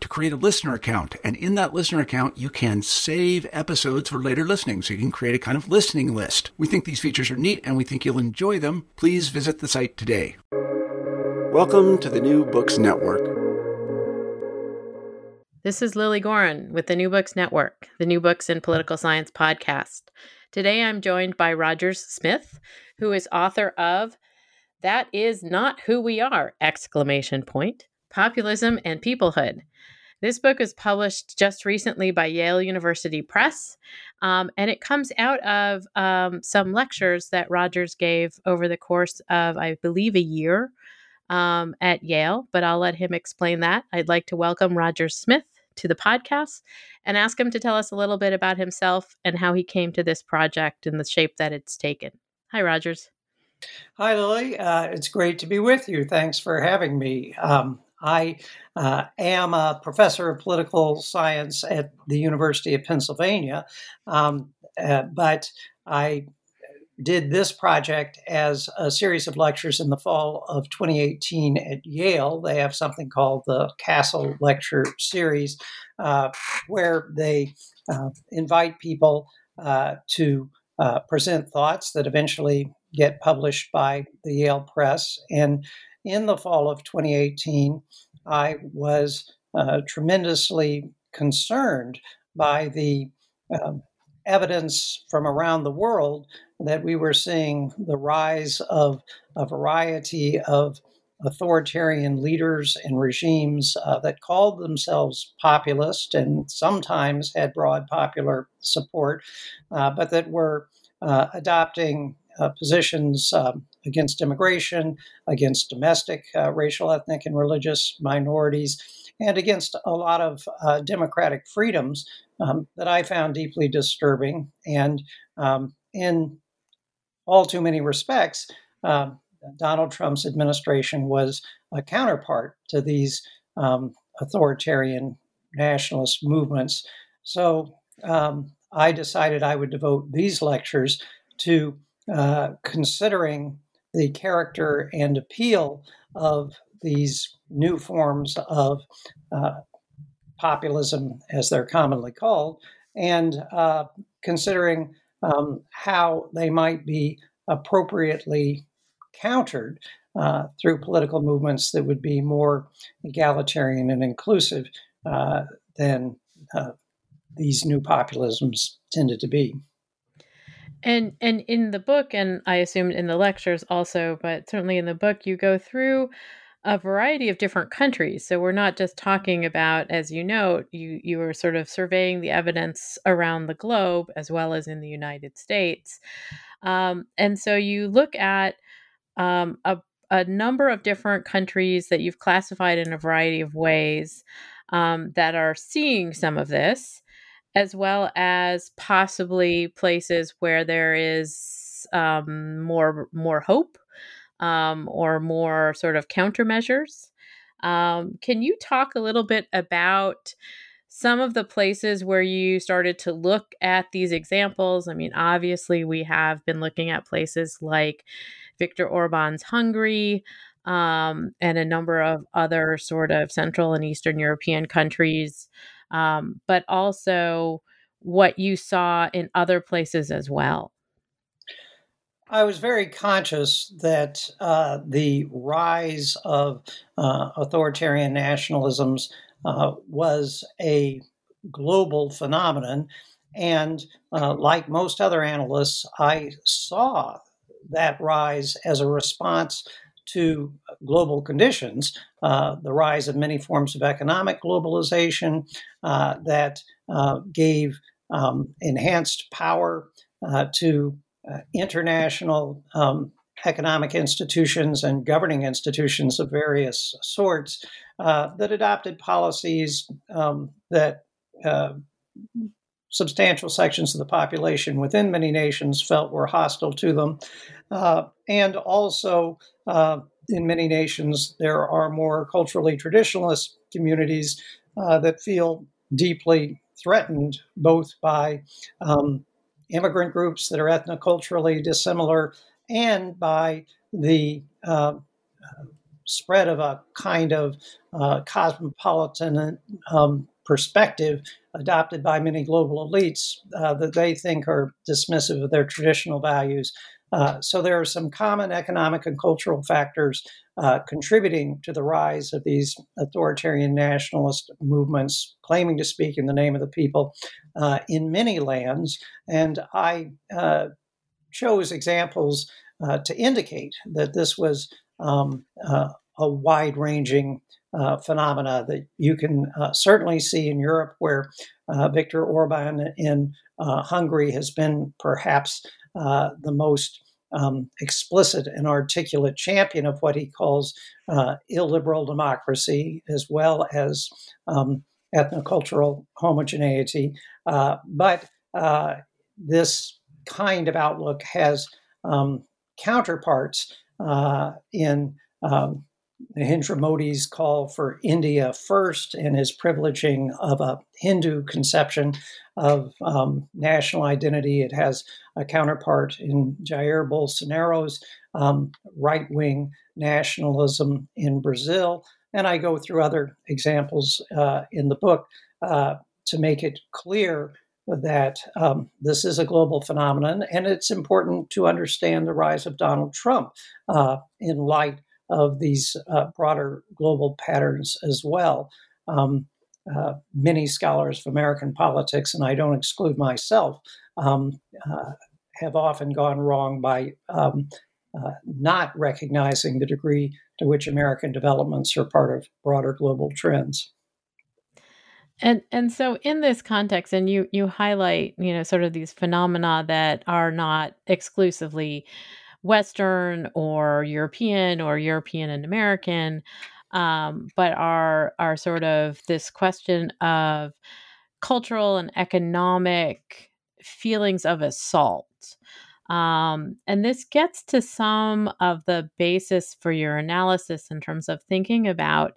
to create a listener account. And in that listener account, you can save episodes for later listening. So you can create a kind of listening list. We think these features are neat and we think you'll enjoy them. Please visit the site today. Welcome to the New Books Network. This is Lilly Goren with the New Books Network, the New Books in Political Science podcast. Today I'm joined by Rogers Smith, who is author of That Is Not Who We Are! exclamation point, Populism and Peoplehood. This book was published just recently by Yale University Press, um, and it comes out of um, some lectures that Rogers gave over the course of, I believe, a year um, at Yale, but I'll let him explain that. I'd like to welcome Roger Smith to the podcast and ask him to tell us a little bit about himself and how he came to this project and the shape that it's taken. Hi, Rogers. Hi, Lilly. Uh, it's great to be with you. Thanks for having me. Um, I uh, am a professor of political science at the University of Pennsylvania, um, uh, but I did this project as a series of lectures in the fall of 2018 at Yale. They have something called the Castle Lecture Series, uh, where they uh, invite people uh, to uh, present thoughts that eventually get published by the Yale Press. And in the fall of 2018, I was uh, tremendously concerned by the um, evidence from around the world that we were seeing the rise of a variety of authoritarian leaders and regimes uh, that called themselves populist and sometimes had broad popular support, uh, but that were uh, adopting uh, positions um, against immigration, against domestic uh, racial, ethnic, and religious minorities, and against a lot of uh, democratic freedoms um, that I found deeply disturbing. And um, in all too many respects, um, Donald Trump's administration was a counterpart to these um, authoritarian nationalist movements. So um, I decided I would devote these lectures to uh, considering the character and appeal of these new forms of uh, populism, as they're commonly called, and uh, considering um, how they might be appropriately countered uh, through political movements that would be more egalitarian and inclusive uh, than uh, these new populisms tended to be. And and in the book, and I assumed in the lectures also, but certainly in the book, you go through a variety of different countries. So we're not just talking about, as you note, you you are sort of surveying the evidence around the globe as well as in the United States. Um, and so you look at um, a, a number of different countries that you've classified in a variety of ways um, that are seeing some of this as well as possibly places where there is um, more more hope um, or more sort of countermeasures. Um, can you talk a little bit about some of the places where you started to look at these examples? I mean, obviously, we have been looking at places like Viktor Orban's Hungary. um, and a number of other sort of Central and Eastern European countries, um, but also what you saw in other places as well. I was very conscious that uh, the rise of uh, authoritarian nationalisms uh, was a global phenomenon. And uh, like most other analysts, I saw that rise as a response to global conditions, uh, the rise of many forms of economic globalization uh, that uh, gave um, enhanced power uh, to uh, international um, economic institutions and governing institutions of various sorts uh, that adopted policies um, that substantial sections of the population within many nations felt were hostile to them. Uh, and also, uh, in many nations, there are more culturally traditionalist communities uh, that feel deeply threatened both by um, immigrant groups that are ethnoculturally dissimilar and by the uh, spread of a kind of uh, cosmopolitan um, perspective adopted by many global elites uh, that they think are dismissive of their traditional values. Uh, so there are some common economic and cultural factors uh, contributing to the rise of these authoritarian nationalist movements claiming to speak in the name of the people uh, in many lands. And I uh, chose examples uh, to indicate that this was um, a wide ranging uh, phenomena that you can uh, certainly see in Europe, where uh, Viktor Orban in uh, Hungary has been perhaps uh, the most um, explicit and articulate champion of what he calls illiberal democracy, as well as um, ethnocultural homogeneity. but this kind of outlook has um, counterparts in um, Narendra Modi's call for India first and his privileging of a Hindu conception of um, national identity. It has a counterpart in Jair Bolsonaro's um, right wing nationalism in Brazil. And I go through other examples uh, in the book uh, to make it clear that um, this is a global phenomenon. And it's important to understand the rise of Donald Trump uh, in light of these uh, broader global patterns as well. Um, uh, many scholars of American politics, and I don't exclude myself, um, uh, have often gone wrong by um, uh, not recognizing the degree to which American developments are part of broader global trends. And and so in this context, and you you highlight you know sort of these phenomena that are not exclusively Western or European or European and American, um, but are are sort of this question of cultural and economic feelings of assault. Um, and this gets to some of the basis for your analysis in terms of thinking about,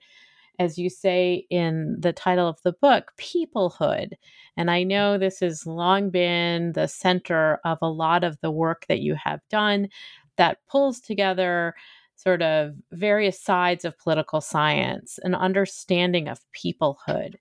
as you say in the title of the book, peoplehood. And I know this has long been the center of a lot of the work that you have done that pulls together sort of various sides of political science, an understanding of peoplehood.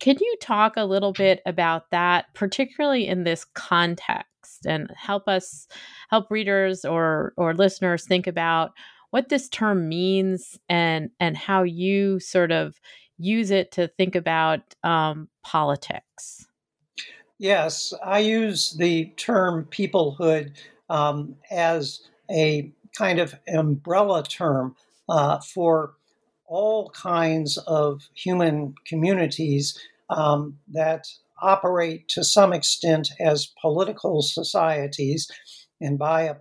Can you talk a little bit about that, particularly in this context, and help us help readers or or listeners think about what this term means and and how you sort of use it to think about um, politics? Yes, I use the term peoplehood um, as a kind of umbrella term uh, for all kinds of human communities um, that operate to some extent as political societies. And by a,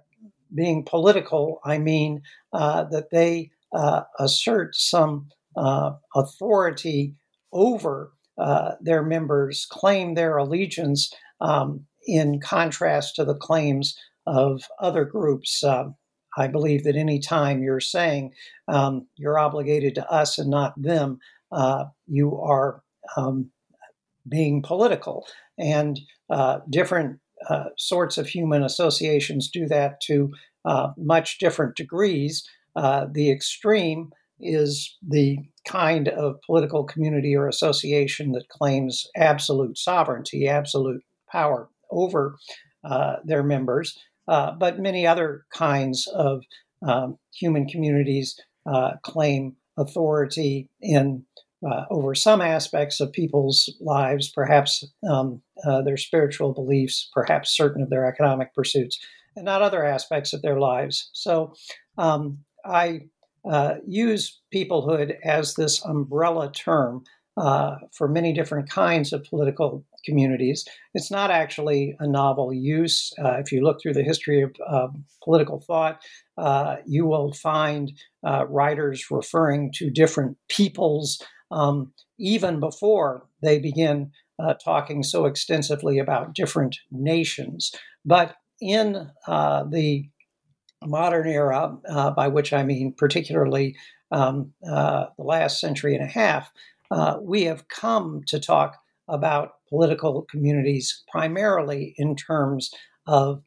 being political, I mean uh, that they uh, assert some uh, authority over uh, their members, claim their allegiance um, in contrast to the claims of other groups. Um, I believe that any time you're saying um, you're obligated to us and not them, uh, you are um, being political. And uh, different uh, sorts of human associations do that to uh, much different degrees. uh, the extreme is the kind of political community or association that claims absolute sovereignty, absolute power over uh, their members. Uh, but many other kinds of um, human communities uh, claim authority in uh, over some aspects of people's lives, perhaps um, uh, their spiritual beliefs, perhaps certain of their economic pursuits, and not other aspects of their lives. So um, I uh, use peoplehood as this umbrella term uh, for many different kinds of political communities. It's not actually a novel use. Uh, if you look through the history of political thought, you will find writers referring to different peoples um, even before they begin talking so extensively about different nations. But in the modern era, uh, by which I mean particularly um, uh, the last century and a half, uh, we have come to talk about political communities primarily in terms of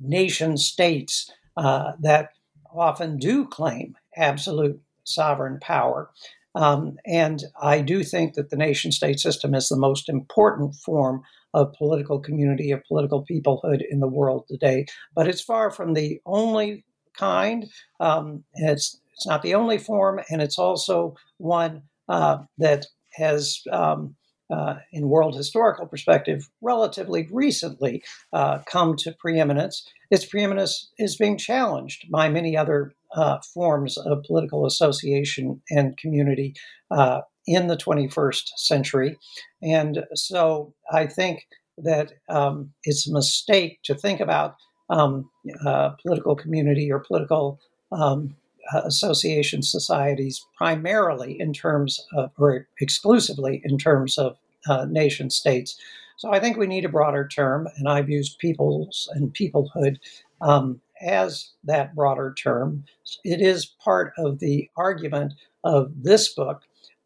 nation states uh, that often do claim absolute sovereign power. Um, and I do think that the nation state system is the most important form of political community, of political peoplehood in the world today. But it's far from the only kind. Um, it's it's not the only form, and it's also one uh, that has, um, uh, in world historical perspective, relatively recently uh, come to preeminence. Its preeminence is being challenged by many other uh, forms of political association and community uh, in the 21st century. And so I think that um, it's a mistake to think about um, uh, political community or political um, uh, association societies primarily in terms of, or exclusively in terms of uh, nation states. So I think we need a broader term, and I've used peoples and peoplehood um, as that broader term. It is part of the argument of this book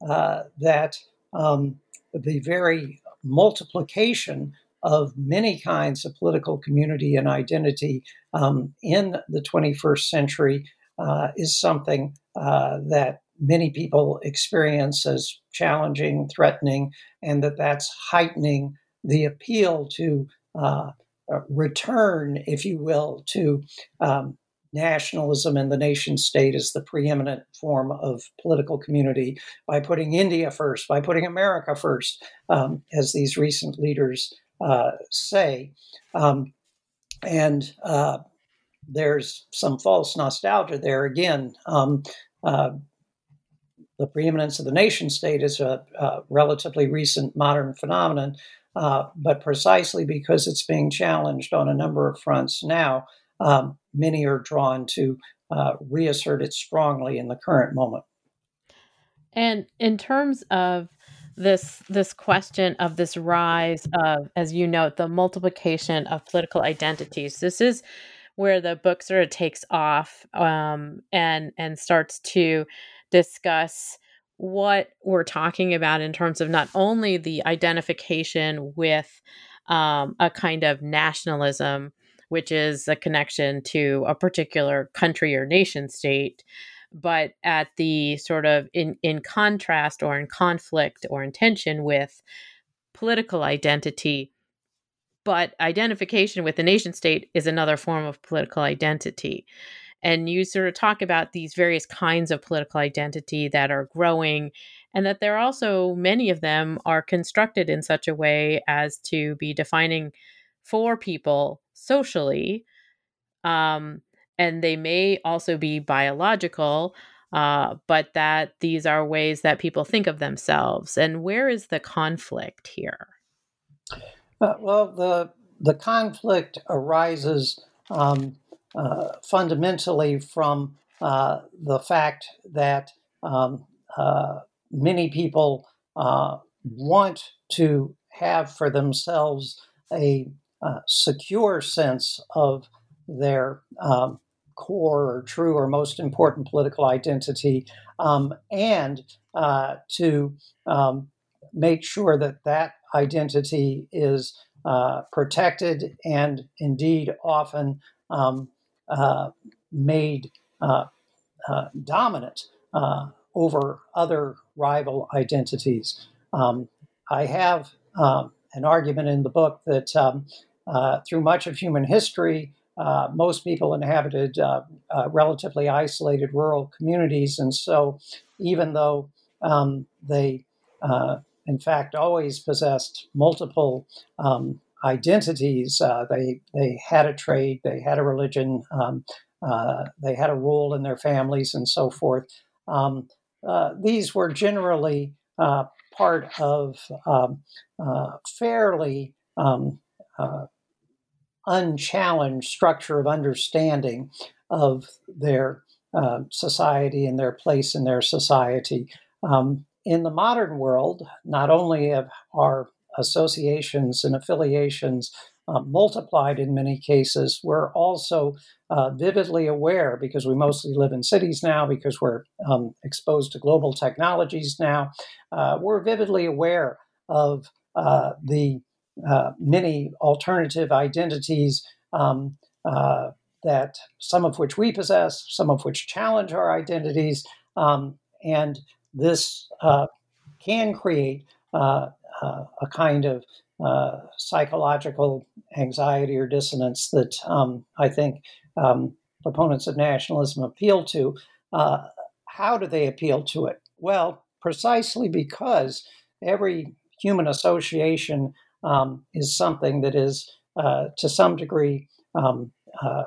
uh, that um, the very multiplication of many kinds of political community and identity um, in the 21st century uh, is something uh, that many people experience as challenging, threatening, and that that's heightening the appeal to uh, return, if you will, to um, nationalism and the nation state as the preeminent form of political community by putting India first, by putting America first, um, as these recent leaders uh, say. Um, and uh, there's some false nostalgia there again. Um, uh, the preeminence of the nation state is a, a relatively recent modern phenomenon, uh, but precisely because it's being challenged on a number of fronts now, um, many are drawn to uh, reassert it strongly in the current moment. And in terms of this this question of this rise of, as you note, the multiplication of political identities. This is where the book sort of takes off um, and and starts to discuss what we're talking about in terms of not only the identification with um, a kind of nationalism, which is a connection to a particular country or nation state, but at the sort of in in contrast or in conflict or in tension with political identity. But identification with the nation state is another form of political identity and you sort of talk about these various kinds of political identity that are growing and that there are also many of them are constructed in such a way as to be defining for people socially um, and they may also be biological, uh, but that these are ways that people think of themselves. And where is the conflict here? Uh, well, the the conflict arises um, uh, fundamentally from uh, the fact that um, uh, many people uh, want to have for themselves a secure sense of their um, core or true or most important political identity, um, and to um, make sure that that identity is uh, protected and indeed often um, made uh, dominant over other rival identities. Um, I have um, an argument in the book that um, uh, through much of human history, uh, most people inhabited uh, uh relatively isolated rural communities. And so, even though um, they, uh, in fact, always possessed multiple um, identities, uh, they, they had a trade, they had a religion, um, they had a role in their families, and so forth. Um, these were generally part of um, uh, fairly um, uh, unchallenged structure of understanding of their uh, society and their place in their society. Um, in the modern world, not only have our associations and affiliations uh, multiplied in many cases, we're also uh, vividly aware because we mostly live in cities now, because we're um, exposed to global technologies now. Uh, we're vividly aware of uh, the uh, many alternative identities um, uh, that some of which we possess, some of which challenge our identities, um, and this can create a kind of uh, psychological anxiety or dissonance that um, I think um, proponents of nationalism appeal to. Uh, how do they appeal to it? Well, precisely because every human association um, is something that is, uh, to some degree, um, uh,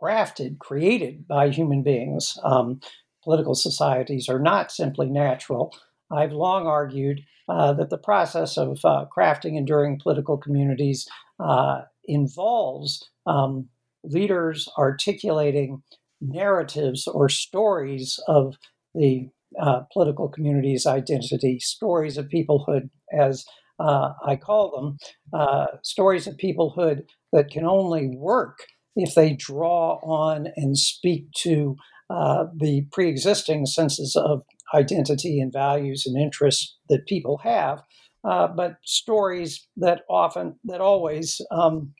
crafted, created by human beings. Um, political societies are not simply natural. I've long argued uh, that the process of uh, crafting enduring political communities uh, involves um, leaders articulating narratives or stories of the uh, political community's identity, stories of peoplehood, as I call them, stories of peoplehood that can only work if they draw on and speak to the pre existing senses of identity and values and interests that people have, uh, but stories that often, that always um,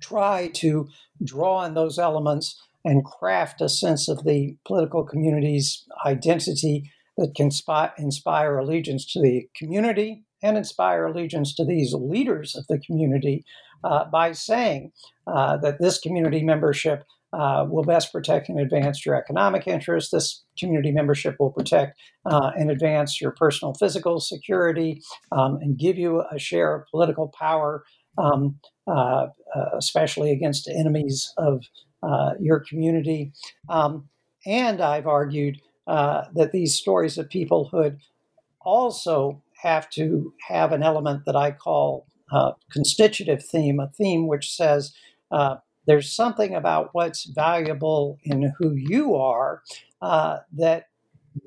try to draw on those elements and craft a sense of the political community's identity that can inspire allegiance to the community and inspire allegiance to these leaders of the community uh, by saying uh, that this community membership uh, will best protect and advance your economic interests. This community membership will protect uh, and advance your personal physical security um, and give you a share of political power, um, uh, uh especially against enemies of uh, your community. Um, and I've argued uh, that these stories of peoplehood also have to have an element that I call constitutive theme, a theme which says, there's something about what's valuable in who you are uh, that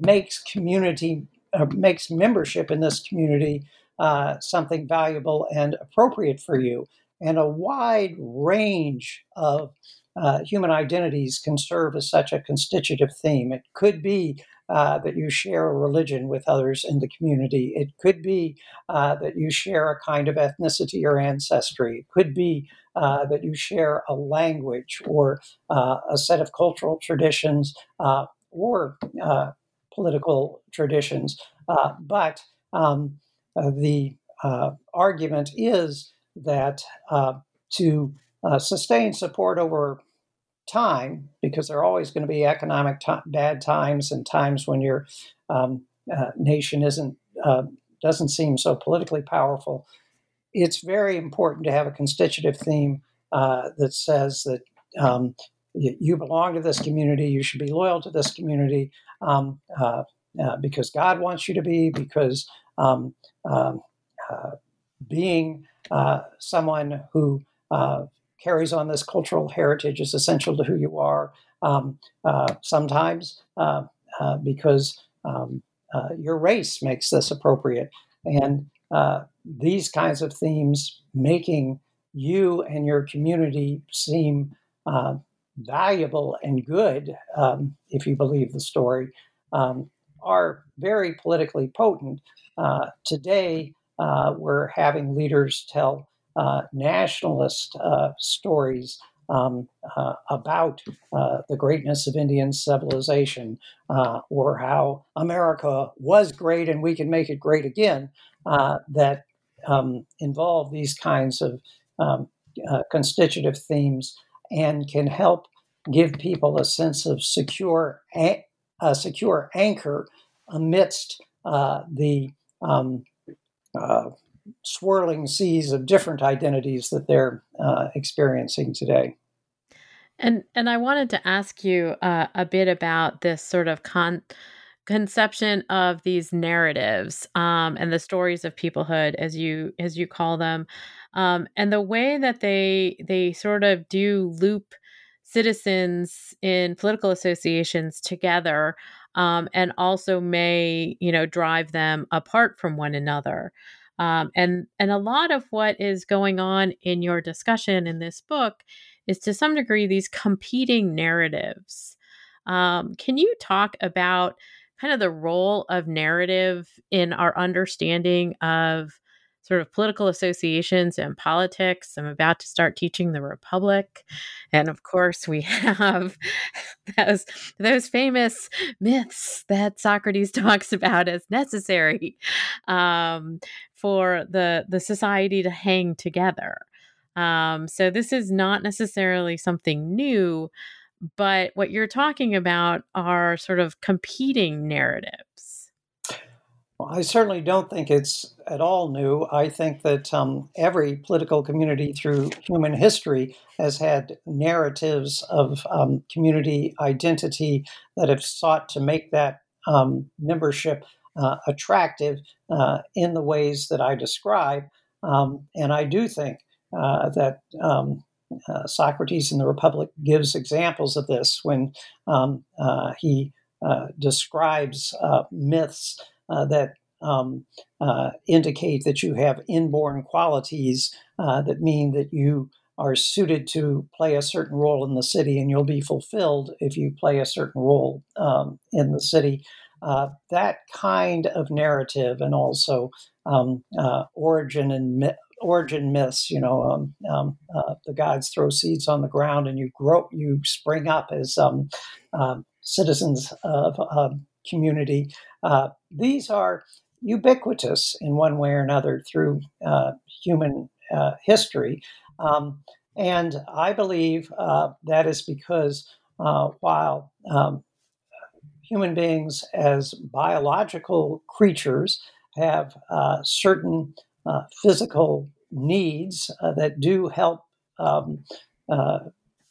makes community uh, makes membership in this community uh, something valuable and appropriate for you and a wide range of uh, human identities can serve as such a constitutive theme. It could be uh, that you share a religion with others in the community. It could be uh, that you share a kind of ethnicity or ancestry. It could be uh, that you share a language or uh, a set of cultural traditions uh, or uh, political traditions. but um, the argument is that to sustain support over time because there are always going to be economic t- bad times and times when your um, uh, nation isn't uh, doesn't seem so politically powerful. It's very important to have a constitutive theme uh, that says that um, you, belong to this community, you should be loyal to this community um, uh, uh, because God wants you to be, because um, um, uh, being someone who carries on this cultural heritage is essential to who you are. Um, uh, sometimes uh, uh, because um, uh, your race makes this appropriate, and uh, these kinds of themes making you and your community seem uh, valuable and good, um, if you believe the story, um, are very politically potent. today, we're having leaders tell uh, nationalist uh, stories um, uh, about uh, the greatness of Indian civilization uh, or how America was great and we can make it great again uh, that um, involve these kinds of um, uh, constitutive themes and can help give people a sense of secure, a, secure anchor amidst uh, the um, swirling seas of different identities that they're uh, experiencing today. And and I wanted to ask you uh, a bit about this sort of con- conception of these narratives um, and the stories of peoplehood, as you as you call them, um, and the way that they they sort of do loop citizens in political associations together um, and also may you know drive them apart from one another um, and and a lot of what is going on in your discussion in this book is to some degree these competing narratives. Um, can you talk about kind of the role of narrative in our understanding of sort of political associations and politics. I'm about to start teaching the Republic. And of course, we have those, those famous myths that Socrates talks about as necessary um, for the, the society to hang together. Um, so this is not necessarily something new, but what you're talking about are sort of competing narratives. Well, I certainly don't think it's at all new. I think that um, every political community through human history has had narratives of um, community identity that have sought to make that um, membership uh, attractive uh, in the ways that I describe. Um, and I do think uh, that um, uh, Socrates in the Republic gives examples of this when um, uh, he uh, describes myths that um, indicate that you have inborn qualities that mean that you are suited to play a certain role in the city and you'll be fulfilled if you play a certain role um, in the city. Uh, that kind of narrative and also um, uh, origin and origin myths. You know, um, um, uh, the gods throw seeds on the ground, and you grow, you spring up as um, um citizens of a community. Uh, these are ubiquitous in one way or another through uh, human uh, history. Um, and I believe that is because while um, human beings, as biological creatures, have uh, certain uh, physical needs that do help um,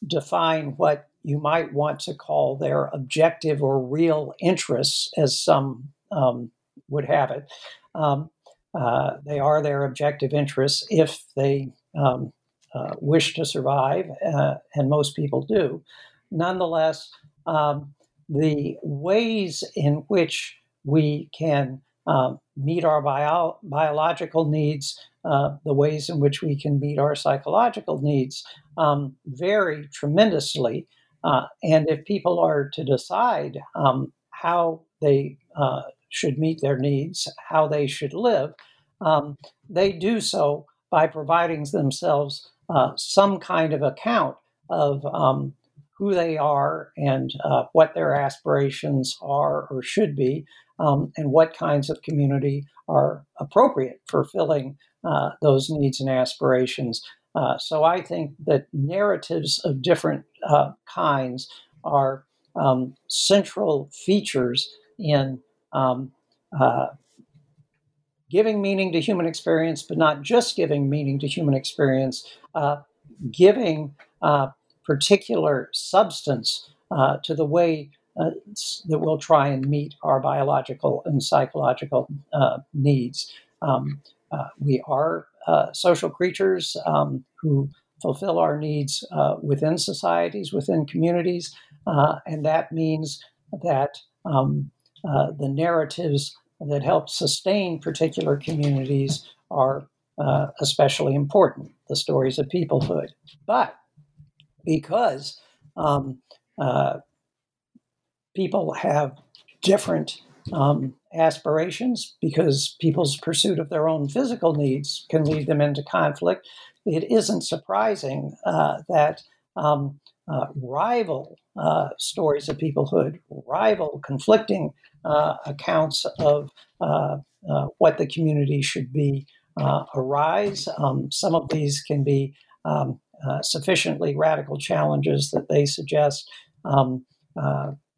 define what you might want to call their objective or real interests, as some um, would have it. Um, uh, they are their objective interests if they um, uh, wish to survive, uh, and most people do. Nonetheless, um, the ways in which we can um, meet our bio- biological needs, uh, the ways in which we can meet our psychological needs um, vary tremendously. Uh, and if people are to decide um, how they uh, should meet their needs, how they should live, um, they do so by providing themselves uh, some kind of account of um, who they are and uh, what their aspirations are or should be, um, and what kinds of community are appropriate for filling uh, those needs and aspirations. Uh, so I think that narratives of different uh, kinds are um, central features in um, uh, giving meaning to human experience, but not just giving meaning to human experience, uh, giving particular substance uh, to the way uh, that we'll try and meet our biological and psychological uh, needs. Um, we are social creatures um, who fulfill our needs within societies, within communities, and that means that um, uh, the narratives that help sustain particular communities are uh, especially important, the stories of peoplehood. But because um, uh, people have different um, aspirations, because people's pursuit of their own physical needs can lead them into conflict, it isn't surprising uh, that um, uh, rival uh, stories of peoplehood, rival conflicting uh, accounts of uh, what the community should be arise. Um, some of these can be um, sufficiently radical challenges that they suggest um,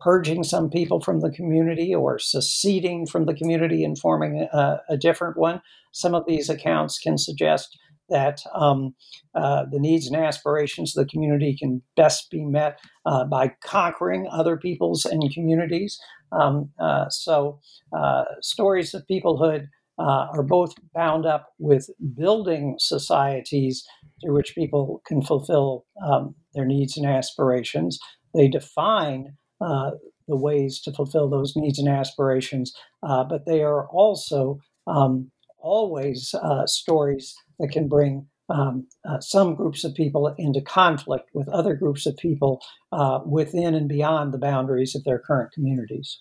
purging some people from the community or seceding from the community and forming a, a different one. Some of these accounts can suggest that um, uh, the needs and aspirations of the community can best be met uh, by conquering other peoples and communities. Um, uh, so, uh, stories of peoplehood uh, are both bound up with building societies through which people can fulfill um, their needs and aspirations. They define uh, the ways to fulfill those needs and aspirations, but they are also um, always stories that can bring um, uh, some groups of people into conflict with other groups of people uh, within and beyond the boundaries of their current communities.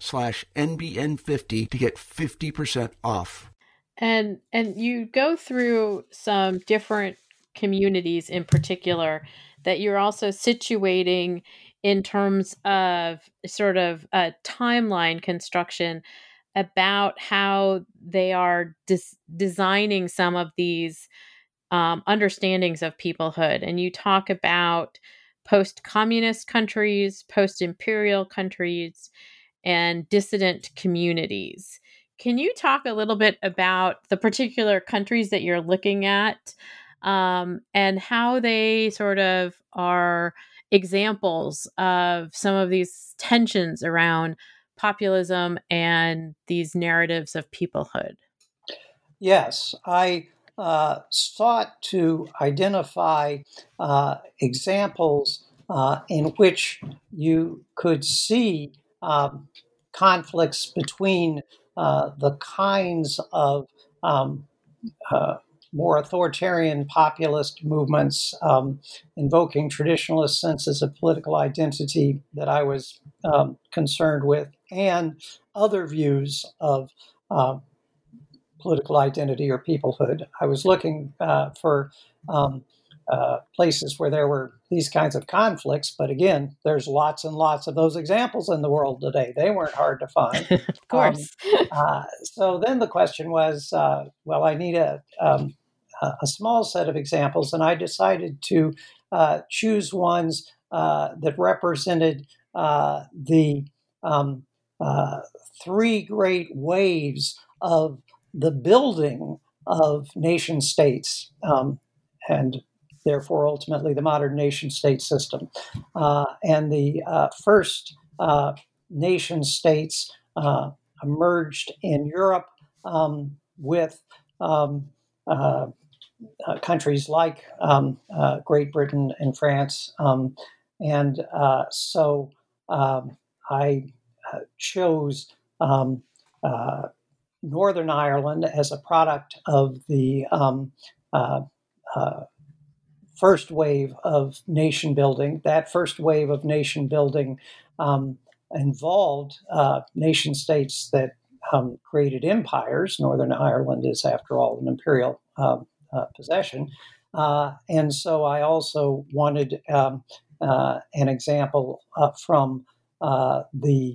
slash NBN50 to get 50% off. And and you go through some different communities in particular that you're also situating in terms of sort of a timeline construction about how they are des- designing some of these um, understandings of peoplehood. And you talk about post communist countries, post imperial countries, and dissident communities. Can you talk a little bit about the particular countries that you're looking at um, and how they sort of are examples of some of these tensions around populism and these narratives of peoplehood? Yes, I uh, sought to identify uh, examples uh, in which you could see um, conflicts between uh, the kinds of um, uh, more authoritarian populist movements um, invoking traditionalist senses of political identity that I was um, concerned with, and other views of uh, political identity or peoplehood. I was looking uh, for um, uh, places where there were these kinds of conflicts. But again, there's lots and lots of those examples in the world today. They weren't hard to find. of course. Um, uh, so then the question was uh, well, I need a, um, a small set of examples, and I decided to uh, choose ones uh, that represented the um, three great waves of the building of nation states. Um, and therefore ultimately the modern nation state system. Uh, and the uh, first uh, nation states uh, emerged in Europe um, with um, uh, uh, countries like um, Great Britain and France. Um, and so um, I chose um, Northern Ireland as a product of the uh, uh, first wave of nation building. That first wave of nation building um, involved uh, nation states that um, created empires. Northern Ireland is, after all, an imperial um, uh, possession. Uh, and so I also wanted um, uh, an example uh, from uh, the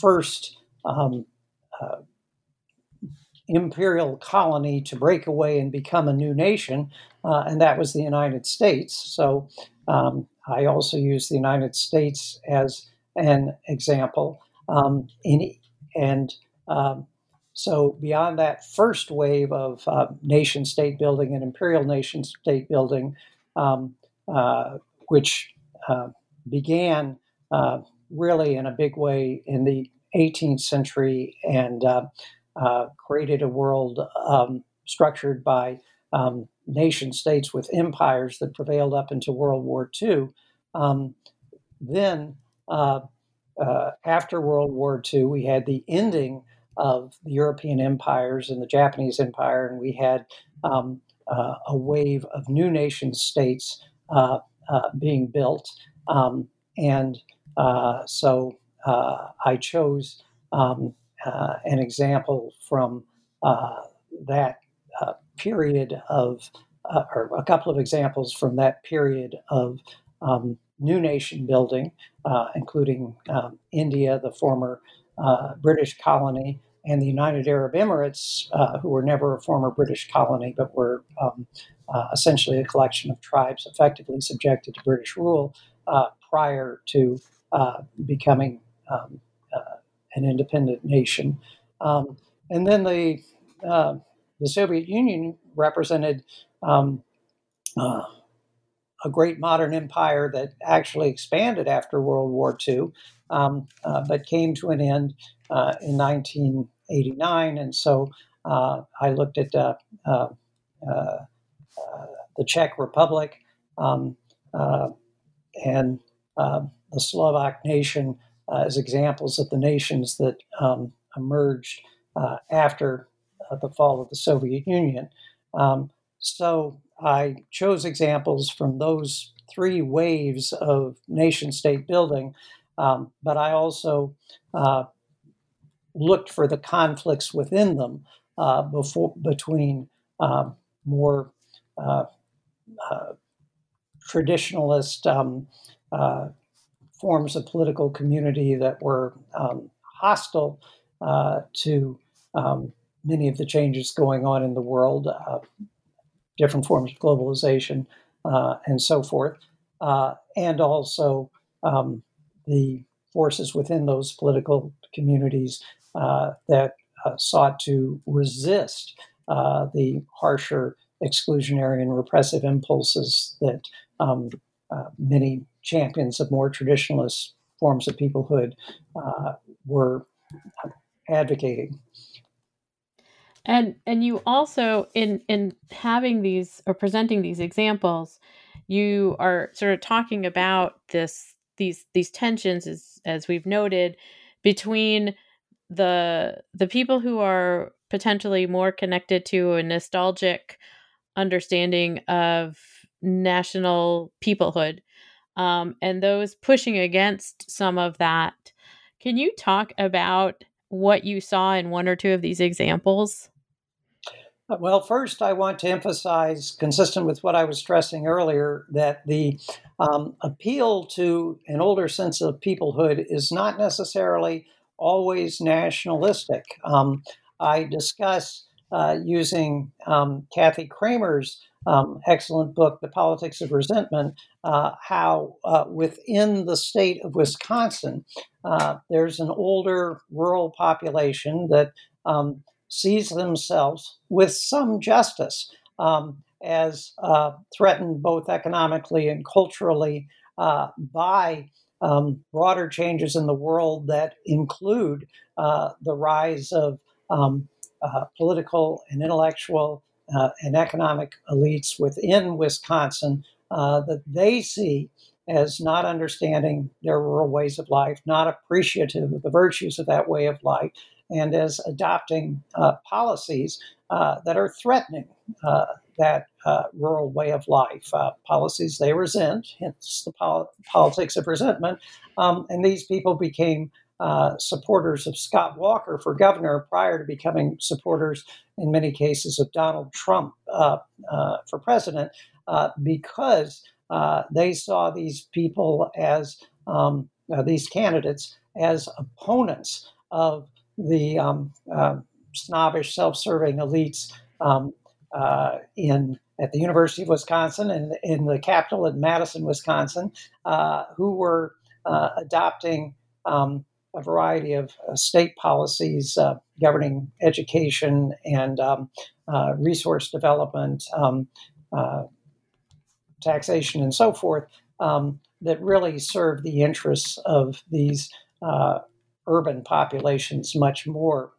first um, imperial colony to break away and become a new nation, uh, and that was the United States. So um, I also use the United States as an example. Um, in, and um, so, beyond that first wave of uh, nation state building and imperial nation state building, um, uh, which uh, began uh, really in a big way in the 18th century and uh, created a world um, structured by um, nation states with empires that prevailed up into World War II. Um, then, uh, uh, after World War II, we had the ending of the European empires and the Japanese empire, and we had um, uh, a wave of new nation states uh, uh, being built. Um, and uh, so I chose um, an example from that period of, or a couple of examples from that period of um, new nation building, uh, including um, India, the former uh, British colony, and the United Arab Emirates, uh, who were never a former British colony but were um, uh, essentially a collection of tribes effectively subjected to British rule uh, prior to uh, becoming um, an independent nation. Um, and then the the Soviet Union represented um, uh, a great modern empire that actually expanded after World War II, um, uh, but came to an end uh, in 1989. And so uh, I looked at uh, uh, the Czech Republic um, and the Slovak nation as examples of the nations that um, emerged after the fall of the Soviet Union. Um, so I chose examples from those three waves of nation state building, um, but I also uh, looked for the conflicts within them uh, before, between um, more uh, uh traditionalist um, uh, forms of political community that were um, hostile uh, to um, many of the changes going on in the world, different forms of globalization, uh, and so forth, uh, and also um, the forces within those political communities uh, that uh, sought to resist uh, the harsher exclusionary and repressive impulses that um, many champions of more traditionalist forms of peoplehood uh, were advocating. And and you also in in having these or presenting these examples you are sort of talking about this these these tensions as as we've noted between the the people who are potentially more connected to a nostalgic understanding of national peoplehood um, and those pushing against some of that can you talk about what you saw in one or two of these examples uh, well, first, I want to emphasize, consistent with what I was stressing earlier, that the um, appeal to an older sense of peoplehood is not necessarily always nationalistic. Um, I discuss uh, using um, Kathy Cramer's um, excellent book, The Politics of Resentment, uh, how uh, within the state of Wisconsin, uh, there's an older rural population that um, sees themselves with some justice um, as uh, threatened both economically and culturally uh, by um, broader changes in the world that include uh, the rise of um, uh, political and intellectual and economic elites within Wisconsin uh, that they see as not understanding their rural ways of life, not appreciative of the virtues of that way of life, and as adopting uh, policies uh, that are threatening uh, that uh, rural way of life, uh, policies they resent, hence the pol- politics of resentment. Um, and these people became supporters of Scott Walker for governor prior to becoming supporters, in many cases, of Donald Trump for president because they saw these people as um, these candidates as opponents of the um, uh, snobbish, self-serving elites um, uh, in at the University of Wisconsin and in the capital in Madison, Wisconsin, uh, who were uh, adopting um, a variety of uh, state policies uh, governing education and um, uh, resource development, um, taxation, and so forth um, that really serve the interests of these urban populations much more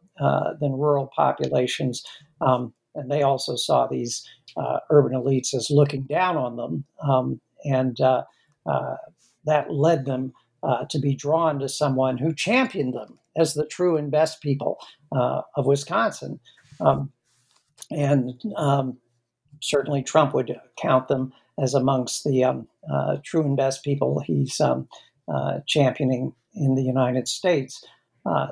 than rural populations. Um, and they also saw these uh, urban elites as looking down on them, um, and uh, uh, that led them uh, to be drawn to someone who championed them as the true and best people uh, of Wisconsin. Um, and um, certainly Trump would count them as amongst the um, uh, true and best people he's um, championing in the United States.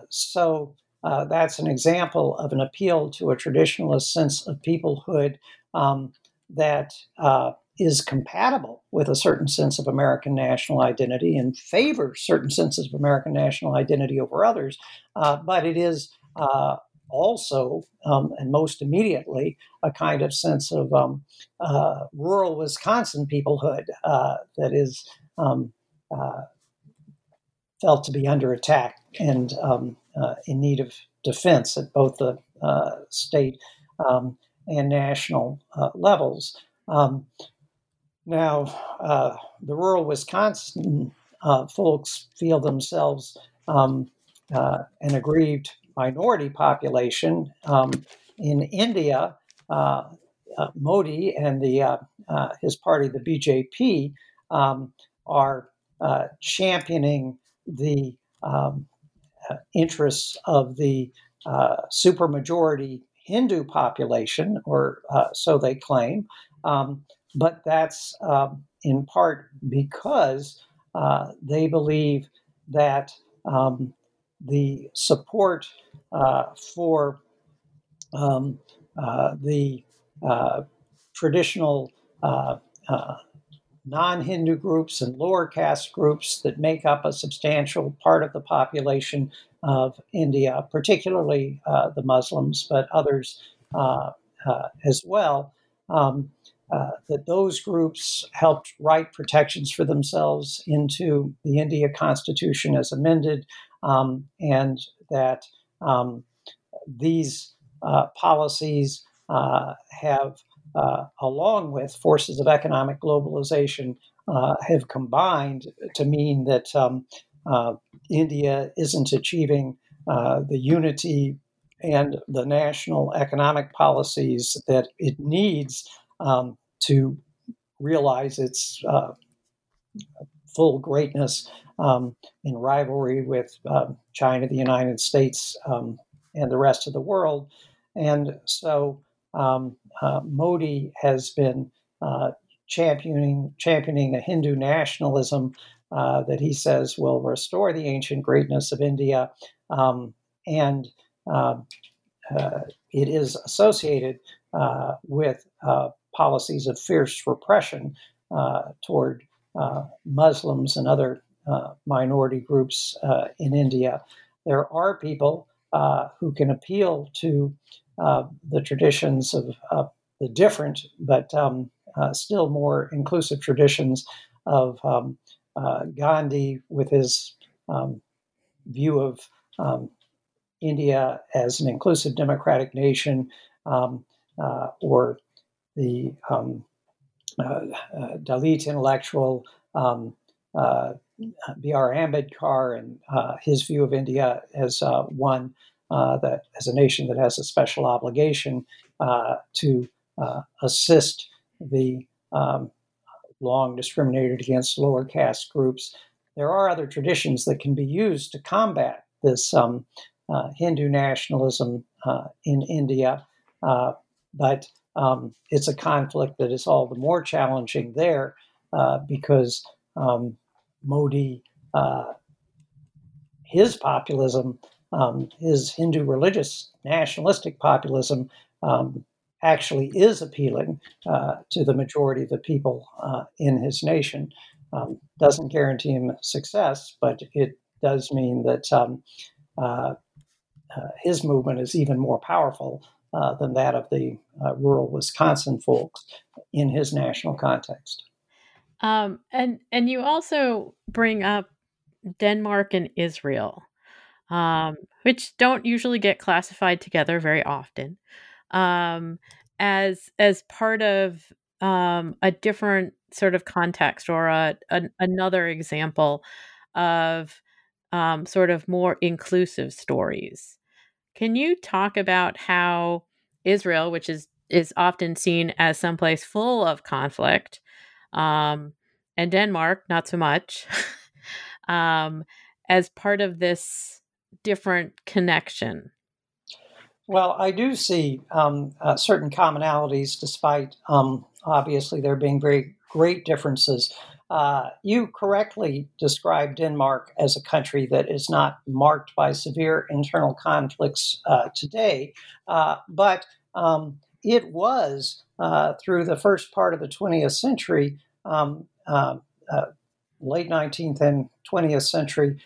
so uh, that's an example of an appeal to a traditionalist sense of peoplehood um, that uh, is compatible with a certain sense of American national identity and favors certain senses of American national identity over others. Uh, but it is uh, also, um, and most immediately, a kind of sense of um, uh, rural Wisconsin peoplehood uh, that is um, felt to be under attack and um, uh, in need of defense at both the uh, state um, and national uh, levels. Um, now, uh, the rural Wisconsin uh, folks feel themselves um, an aggrieved minority population. Um, in India, Modi and the his party, the BJP, um, are championing the um, uh, interests of the uh, supermajority Hindu population, or uh, so they claim. Um, but that's um, in part because uh, they believe that um, the support uh, for um, uh, the traditional non Hindu groups and lower caste groups that make up a substantial part of the population of India, particularly uh, the Muslims, but others uh, uh, as well. Um, uh, that those groups helped write protections for themselves into the India Constitution as amended, um, and that um, these uh, policies uh, have uh, along with forces of economic globalization, uh, have combined to mean that um, India isn't achieving the unity and the national economic policies that it needs um, to realize its uh, full greatness um, in rivalry with um, China, the United States, um, and the rest of the world. And so um, uh, Modi has been uh, championing championing a Hindu nationalism uh, that he says will restore the ancient greatness of India, um, and uh, it is associated uh, with policies of fierce repression toward Muslims and other minority groups in India. There are people who can appeal to uh, the traditions of uh, the different but um, uh, still more inclusive traditions of um, uh, Gandhi with his um, view of um, India as an inclusive democratic nation, um, uh, or the um, Dalit intellectual. B.R. Ambedkar and his view of India as one uh, that as a nation that has a special obligation uh, to uh, assist the um, long discriminated against lower caste groups. There are other traditions that can be used to combat this um, uh, Hindu nationalism uh, in India, but um, it's a conflict that is all the more challenging there because um, Modi, his populism um, his Hindu religious nationalistic populism um, actually is appealing uh, to the majority of the people uh, in his nation. Um, doesn't guarantee him success, but it does mean that um, uh, uh, his movement is even more powerful uh, than that of the uh, rural Wisconsin folks in his national context. Um, and and you also bring up Denmark and Israel, um, which don't usually get classified together very often, um, as as part of um, a different sort of context or a, a another example of um, sort of more inclusive stories. Can you talk about how Israel, which is is often seen as someplace full of conflict, um, and Denmark, not so much, um, as part of this different connection? Well, I do see um, uh, certain commonalities, despite um, obviously there being very great differences. Uh, you correctly described Denmark as a country that is not marked by severe internal conflicts uh, today, uh, but um, it was uh, through the first part of the 20th century, um, uh, uh, late 19th and 20th century,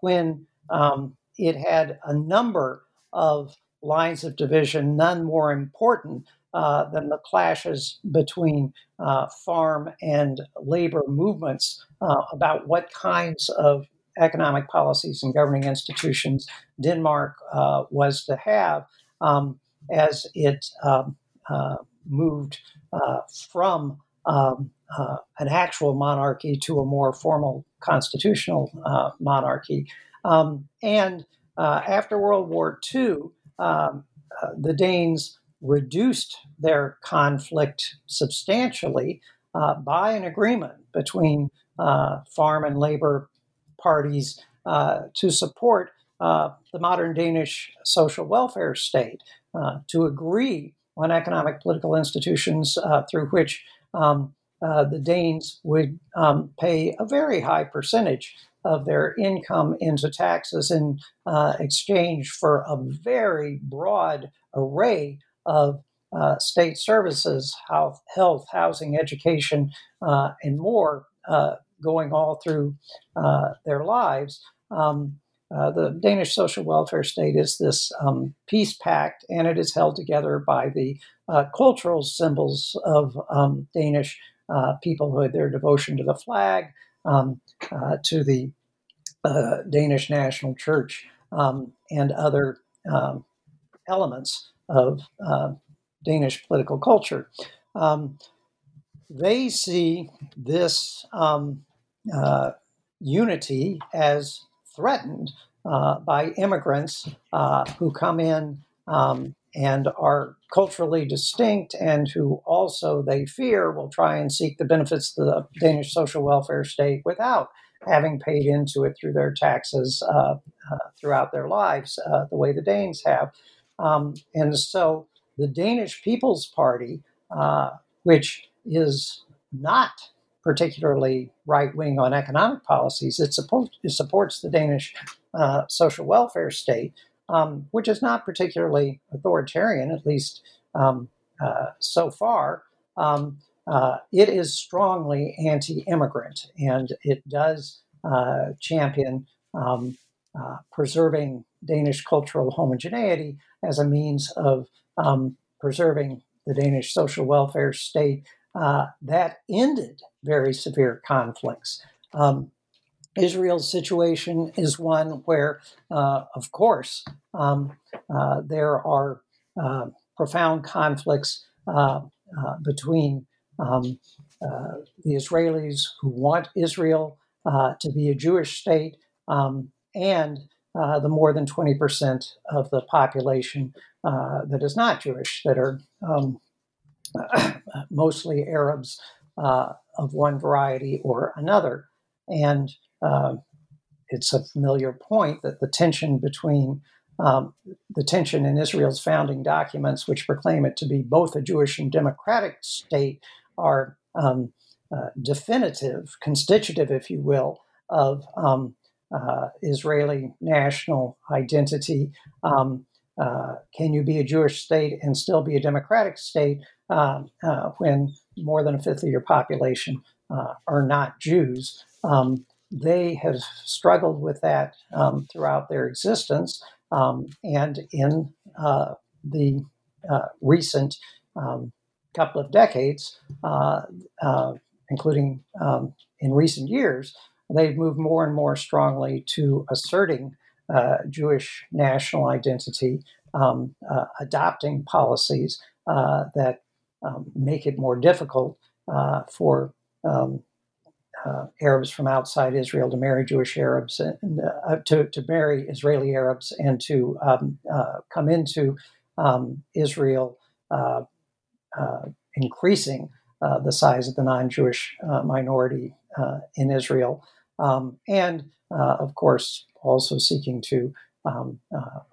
when um, it had a number of lines of division, none more important uh, than the clashes between uh, farm and labor movements uh, about what kinds of economic policies and governing institutions Denmark uh, was to have um, as it um, uh, moved from um, an actual monarchy to a more formal constitutional monarchy. Um, and after World War II, um, the Danes reduced their conflict substantially uh, by an agreement between uh, farm and labor parties uh, to support uh, the modern Danish social welfare state, uh, to agree on economic political institutions uh, through which um, the Danes would um, pay a very high percentage of their income into taxes in exchange for a very broad array of uh, state services, health, health housing, education, uh, and more uh, going all through uh, their lives. Um, uh, the Danish social welfare state is this um, peace pact, and it is held together by the uh, cultural symbols of um, Danish peoplehood, their devotion to the flag, um, to the Danish National Church, um, and other um, elements of uh, Danish political culture. Um, they see this um, uh, unity as threatened uh, by immigrants uh, who come in um, and are culturally distinct and who also they fear will try and seek the benefits of the Danish social welfare state without having paid into it through their taxes uh, uh, throughout their lives, uh, the way the Danes have. Um, and so the Danish People's Party, uh, which is not particularly right wing on economic policies, it, it supports the Danish uh, social welfare state, um, which is not particularly authoritarian, at least um, uh, so far. Um, uh, it is strongly anti immigrant and it does uh, champion um, uh, preserving Danish cultural homogeneity as a means of um, preserving the Danish social welfare state uh, that ended very severe conflicts. Um, Israel's situation is one where, uh, of course, um, uh, there are uh, profound conflicts uh, uh, between um, the Israelis who want Israel to be a Jewish state um, and uh, the more than 20% of the population uh, that is not Jewish, that are um, mostly Arabs uh, of one variety or another. And uh, it's a familiar point that the tension between um, the tension in Israel's founding documents, which proclaim it to be both a Jewish and democratic state, are um, uh, definitive, constitutive, if you will, of um, uh, Israeli national identity. Um, uh, can you be a Jewish state and still be a democratic state um, uh, when more than a fifth of your population uh, are not Jews? Um, they have struggled with that um, throughout their existence. Um, and in uh, the uh, recent um, couple of decades, including in recent years, they've moved more and more strongly to asserting uh, Jewish national identity, um, uh, adopting policies uh, that um, make it more difficult for um, uh, Arabs from outside Israel to marry Jewish Arabs and uh, to, to marry Israeli Arabs and to um, uh, come into um, Israel, uh, uh, increasing uh, the size of the non Jewish minority in Israel. Um, and of course, also seeking to um,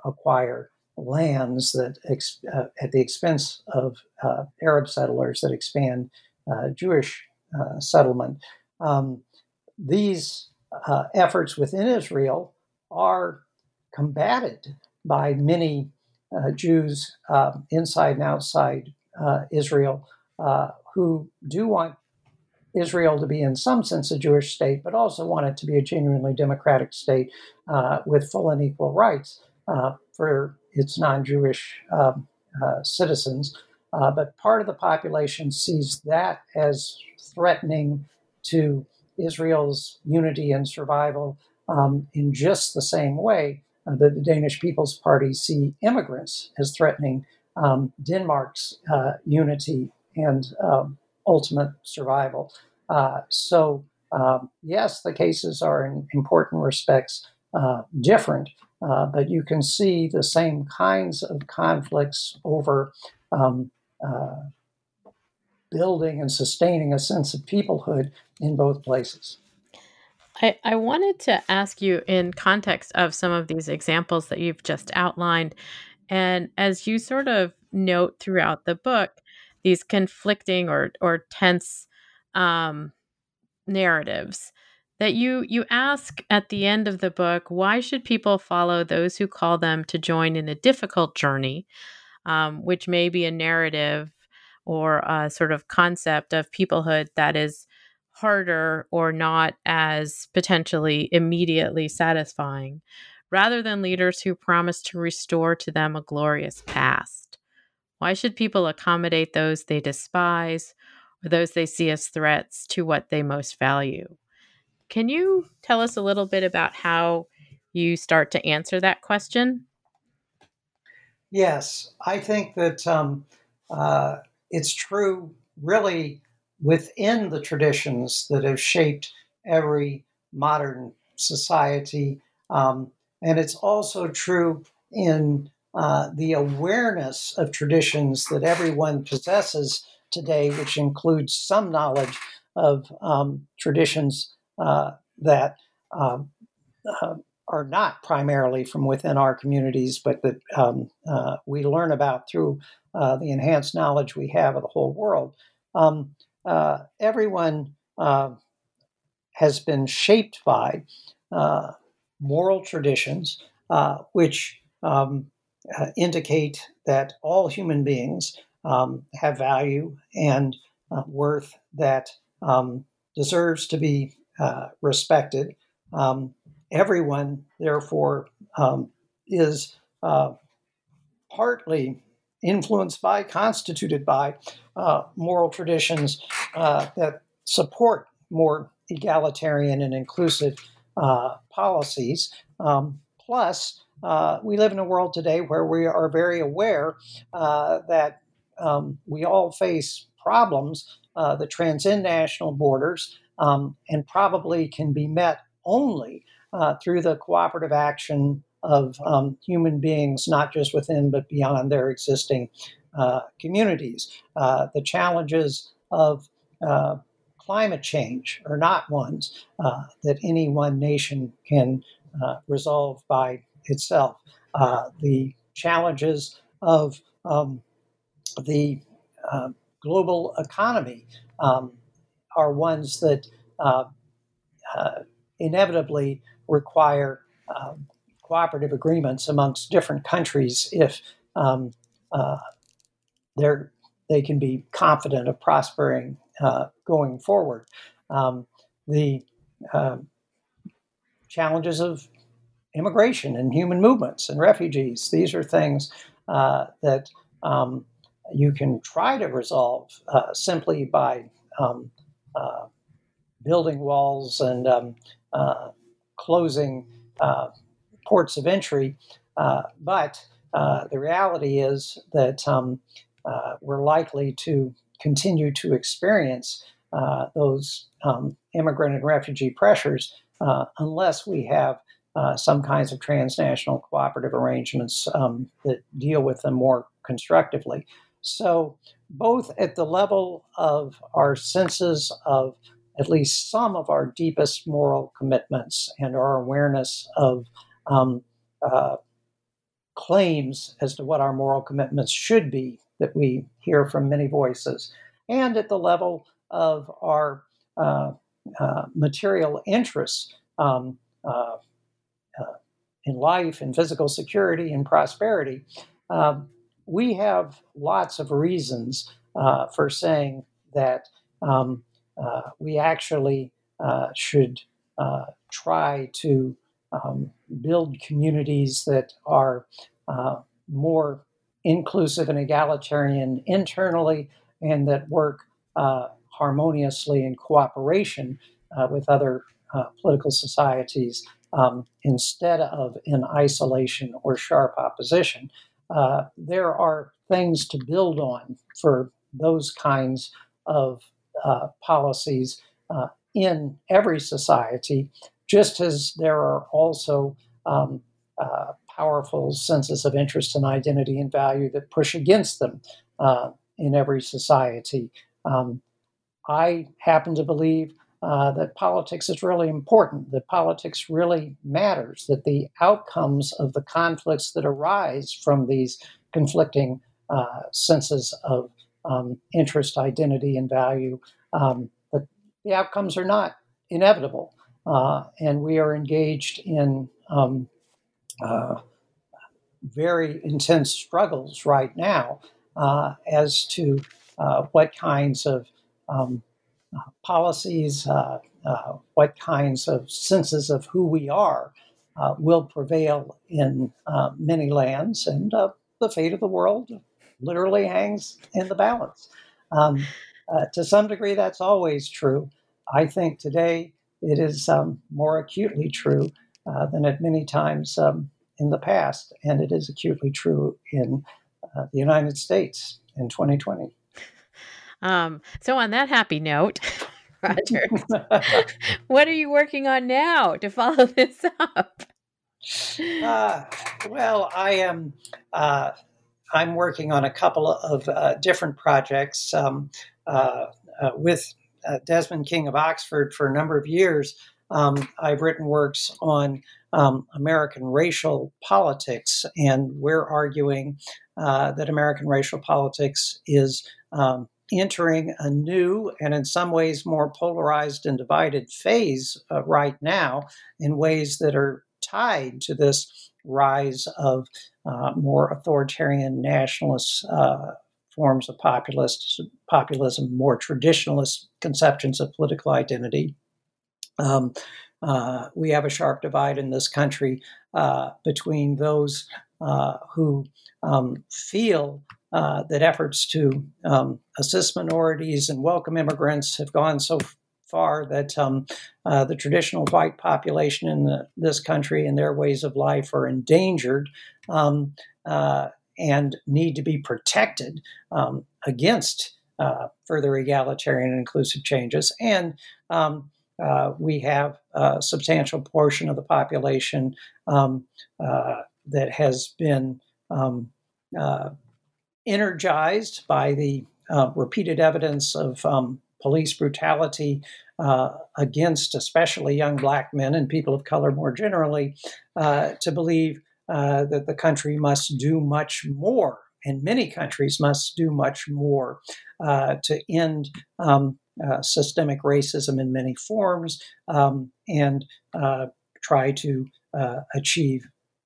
acquire lands that ex- at the expense of Arab settlers that expand Jewish settlement. Um, these uh, efforts within Israel are combated by many uh, Jews uh, inside and outside uh, Israel uh, who do want Israel to be, in some sense, a Jewish state, but also want it to be a genuinely democratic state uh, with full and equal rights for its non Jewish um, citizens. but part of the population sees that as threatening to Israel's unity and survival um, in just the same way uh, that the Danish People's Party see immigrants as threatening um, Denmark's uh, unity and um, ultimate survival. Uh, so, um, yes, the cases are in important respects uh, different, uh, but you can see the same kinds of conflicts over um, uh, building and sustaining a sense of peoplehood in both places. I, I wanted to ask you in context of some of these examples that you've just outlined. And as you sort of note throughout the book, these conflicting or, or tense um, narratives that you you ask at the end of the book why should people follow those who call them to join in a difficult journey um, which may be a narrative or a sort of concept of peoplehood that is harder or not as potentially immediately satisfying, rather than leaders who promise to restore to them a glorious past. Why should people accommodate those they despise or those they see as threats to what they most value? Can you tell us a little bit about how you start to answer that question? Yes, I think that um, uh, it's true really within the traditions that have shaped every modern society. Um, and it's also true in uh, the awareness of traditions that everyone possesses today, which includes some knowledge of um, traditions uh, that um, uh, are not primarily from within our communities, but that um, uh, we learn about through uh, the enhanced knowledge we have of the whole world. Um, uh, everyone has been shaped by moral traditions, which um, indicate that all human beings um, have value and worth that um, deserves to be respected. Um, everyone, therefore, um, is uh, partly influenced by, constituted by uh, moral traditions uh, that support more egalitarian and inclusive uh, policies. Um, plus, uh, we live in a world today where we are very aware uh, that um, we all face problems that transcend national borders um, and probably can be met only uh, through the cooperative action of um, human beings, not just within but beyond their existing uh, communities. Uh, the challenges of uh, climate change are not ones uh, that any one nation can uh, resolve by itself. the challenges of um, the global economy um, are ones that inevitably require um, cooperative agreements amongst different countries if um, uh, they can be confident of prospering uh, going forward. Um, the uh, challenges of immigration and human movements and refugees. These are things uh, that um, you can try to resolve uh, simply by um, uh, building walls and um, uh, closing uh, ports of entry. Uh, but the reality is that um, we're likely to continue to experience those um, immigrant and refugee pressures unless we have uh, some kinds of transnational cooperative arrangements um, that deal with them more constructively. So, both at the level of our senses of at least some of our deepest moral commitments and our awareness of um, uh, claims as to what our moral commitments should be that we hear from many voices, and at the level of our uh, uh, material interests. Um, uh, in life, in physical security, and prosperity, um, we have lots of reasons uh, for saying that um, uh, we actually uh, should uh, try to um, build communities that are uh, more inclusive and egalitarian internally and that work harmoniously in cooperation with other political societies um, instead of in isolation or sharp opposition. Uh, there are things to build on for those kinds of uh, policies uh, in every society, just as there are also um, uh, powerful senses of interest and identity and value that push against them uh, in every society. Um, I happen to believe uh, that politics is really important, that politics really matters, that the outcomes of the conflicts that arise from these conflicting uh, senses of um, interest, identity, and value, um, but the outcomes are not inevitable. Uh, and we are engaged in um, uh, very intense struggles right now uh, as to what kinds of um, policies, uh, uh, what kinds of senses of who we are will prevail in many lands, and the fate of the world literally hangs in the balance. Um, to some degree, that's always true. I think today it is um, more acutely true uh, than at many times um, in the past, and it is acutely true in uh, the United States in 2020. Um, so, on that happy note, Roger, what are you working on now to follow this up? Uh, well, I am. Uh, I'm working on a couple of uh, different projects um, uh, uh, with uh, Desmond King of Oxford for a number of years. Um, I've written works on um, American racial politics, and we're arguing that American racial politics is um, entering a new and in some ways more polarized and divided phase uh, right now in ways that are tied to this rise of uh, more authoritarian nationalist uh, forms of populist populism, more traditionalist conceptions of political identity. Um, uh, we have a sharp divide in this country uh, between those uh, who um, feel uh, that efforts to um, assist minorities and welcome immigrants have gone so far that um, uh, the traditional white population in the, this country and their ways of life are endangered um, uh, and need to be protected um, against uh, further egalitarian and inclusive changes. And um, uh, we have a substantial portion of the population um, that has been uh, energized by the uh, repeated evidence of um, police brutality uh, against especially young black men and people of color more generally, uh, to believe uh, that the country must do much more, and many countries must do much more uh, to end um, uh, systemic racism in many forms um, and try to achieve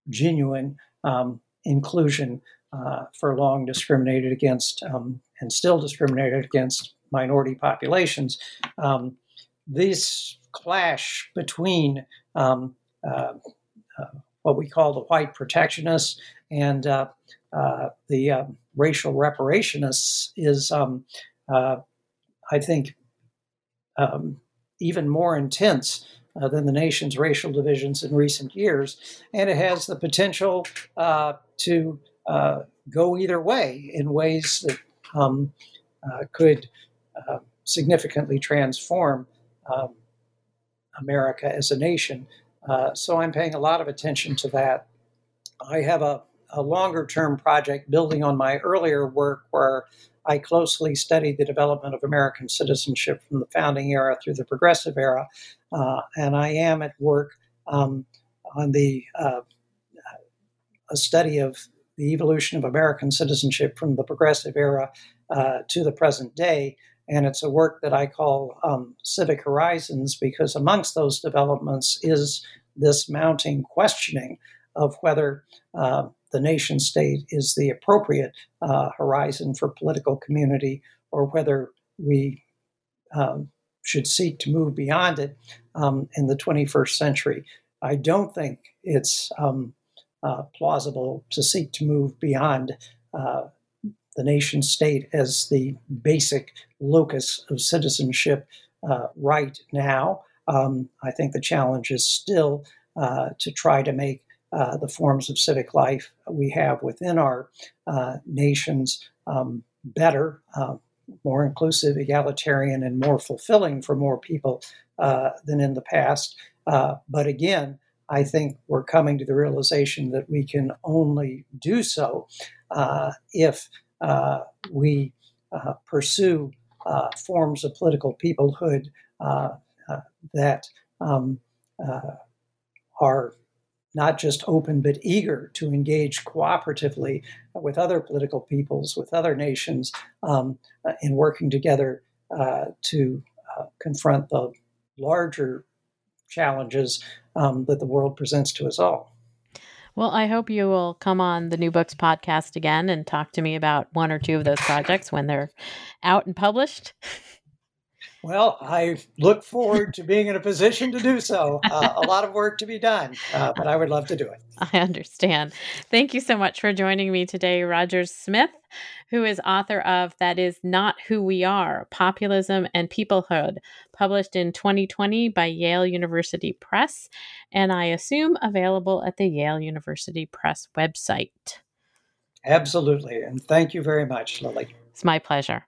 genuine um, inclusion uh, for long discriminated against um, and still discriminated against minority populations. Um, this clash between um, uh, uh, what we call the white protectionists and uh, uh, the um, racial reparationists is, um, I think, even more intense uh, than the nation's racial divisions in recent years. And it has the potential uh, to uh, go either way in ways that um, could significantly transform um, America as a nation. so I'm paying a lot of attention to that. I have a a longer term project building on my earlier work where I closely studied the development of American citizenship from the founding era through the progressive era. Uh, and I am at work um, on the uh, a study of the evolution of American citizenship from the progressive era uh, to the present day. And it's a work that I call um, Civic Horizons because amongst those developments is this mounting questioning of whether uh, the nation state is the appropriate uh, horizon for political community or whether we um, should seek to move beyond it um, in the 21st century. I don't think it's um, uh, plausible to seek to move beyond uh, the nation state as the basic locus of citizenship uh, right now. Um, I think the challenge is still uh, to try to make uh, the forms of civic life we have within our uh, nations um, better, more inclusive, egalitarian, and more fulfilling for more people than in the past. But again, I think we're coming to the realization that we can only do so if we pursue forms of political peoplehood that um, are not just open but eager to engage cooperatively with other political peoples, with other nations, um, in working together uh, to uh, confront the larger challenges um, that the world presents to us all. Well, I hope you will come on the New Books podcast again and talk to me about one or two of those projects when they're out and published. Well, I look forward to being in a position to do so. Uh, a lot of work to be done, uh, but I would love to do it. I understand. Thank you so much for joining me today, Roger Smith, who is author of That Is Not Who We Are Populism and Peoplehood, published in 2020 by Yale University Press, and I assume available at the Yale University Press website. Absolutely. And thank you very much, Lilly. It's my pleasure.